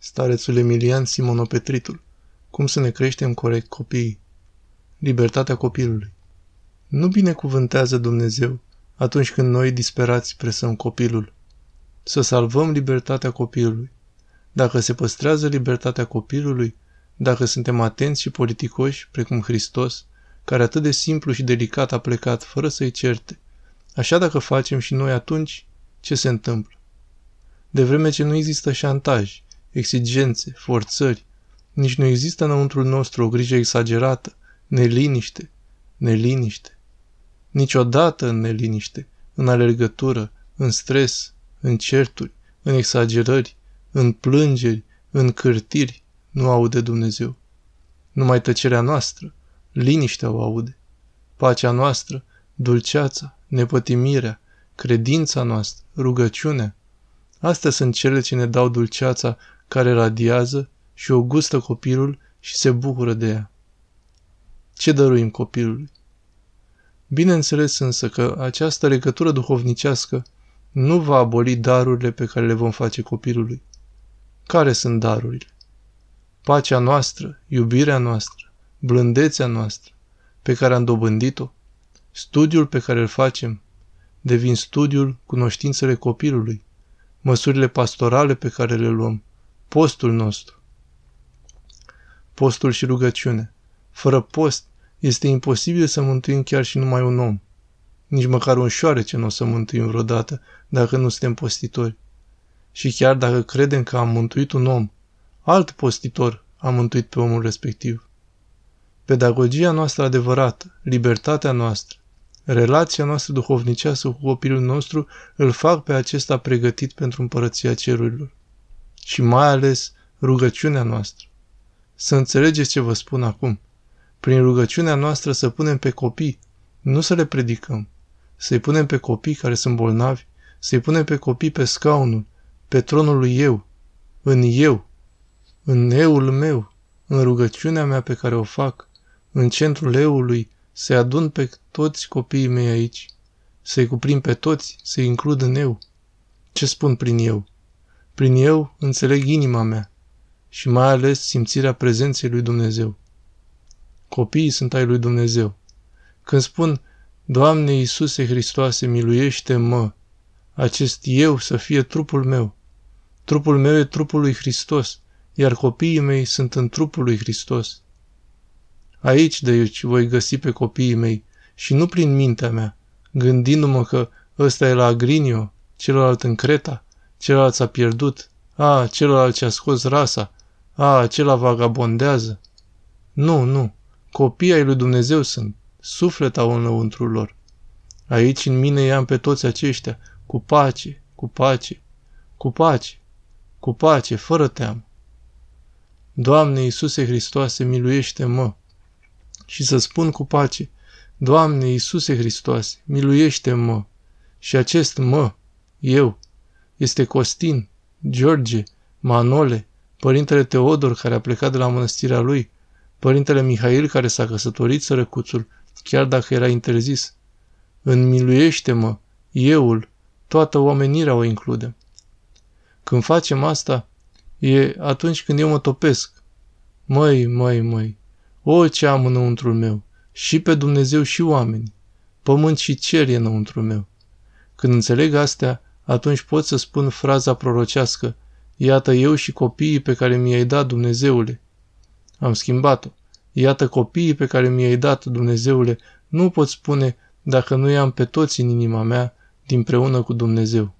Starețul Emilian Simonopetritul. Cum să ne creștem corect copiii? Libertatea copilului. Nu binecuvântează Dumnezeu atunci când noi disperați presăm copilul. Să salvăm libertatea copilului. Dacă se păstrează libertatea copilului, dacă suntem atenți și politicoși, precum Hristos, care atât de simplu și delicat a plecat fără să-i certe, așa dacă facem și noi atunci, ce se întâmplă? De vreme ce nu există șantaj, exigențe, forțări, nici nu există înăuntrul nostru o grijă exagerată, neliniște, neliniște. Niciodată în neliniște, în alergătură, în stres, în certuri, în exagerări, în plângeri, în cârtiri, nu aude Dumnezeu. Numai tăcerea noastră, liniștea o aude. Pacea noastră, dulceața, nepătimirea, credința noastră, rugăciunea. Astea sunt cele ce ne dau dulceața care radiază și o gustă copilul și se bucură de ea. Ce dăruim copilului? Bineînțeles însă că această legătură duhovnicească nu va aboli darurile pe care le vom face copilului. Care sunt darurile? Pacea noastră, iubirea noastră, blândețea noastră, pe care am dobândit-o, studiul pe care îl facem, devin studiul cunoștințele copilului, măsurile pastorale pe care le luăm, postul nostru. Postul și rugăciune. Fără post, este imposibil să mântuim chiar și numai un om. Nici măcar un șoarece nu o să mântuim vreodată dacă nu suntem postitori. Și chiar dacă credem că am mântuit un om, alt postitor a mântuit pe omul respectiv. Pedagogia noastră adevărată, libertatea noastră, relația noastră duhovnicească cu copilul nostru îl fac pe acesta pregătit pentru împărăția cerurilor. Și mai ales rugăciunea noastră. Să înțelegeți ce vă spun acum. Prin rugăciunea noastră să punem pe copii, nu să le predicăm, să-i punem pe copii care sunt bolnavi, să-i punem pe copii pe scaunul, pe tronul lui eu, în eu, în eul meu, în rugăciunea mea pe care o fac, în centrul eului, să-i adun pe toți copiii mei aici, să-i cuprind pe toți, să-i includ în eu. Ce spun prin eu? Prin eu înțeleg inima mea și mai ales simțirea prezenței lui Dumnezeu. Copiii sunt ai lui Dumnezeu. Când spun, Doamne Iisuse Hristoase, miluiește-mă, acest eu să fie trupul meu. Trupul meu e trupul lui Hristos, iar copiii mei sunt în trupul lui Hristos. Aici, de aici, voi găsi pe copiii mei și nu prin mintea mea, gândindu-mă că ăsta e la Agrinio, celălalt în Creta, celălalt s-a pierdut, a, celălalt ce-a scos rasa, a, acela vagabondează. Nu, nu, copiii ai lui Dumnezeu sunt, suflet au înăuntru lor. Aici în mine i-am pe toți aceștia, cu pace, cu pace, cu pace, cu pace, fără teamă. Doamne Iisuse Hristoase, miluiește-mă! Și să spun cu pace, Doamne Iisuse Hristoase, miluiește-mă! Și acest mă, eu, este Costin, George, Manole, părintele Teodor care a plecat de la mănăstirea lui, părintele Mihail care s-a căsătorit sărăcuțul, chiar dacă era interzis. Înmiluiește-mă, euul, toată omenirea o includem. Când facem asta, e atunci când eu mă topesc. Măi, măi, măi, o ce am înăuntrul meu, și pe Dumnezeu și oameni, pământ și cer e înăuntrul meu. Când înțeleg astea, atunci pot să spun fraza prorocească, iată eu și copiii pe care mi-ai dat Dumnezeule. Am schimbat-o. Iată copiii pe care mi-ai dat Dumnezeule, nu pot spune dacă nu i-am pe toți în inima mea, dinpreună cu Dumnezeu.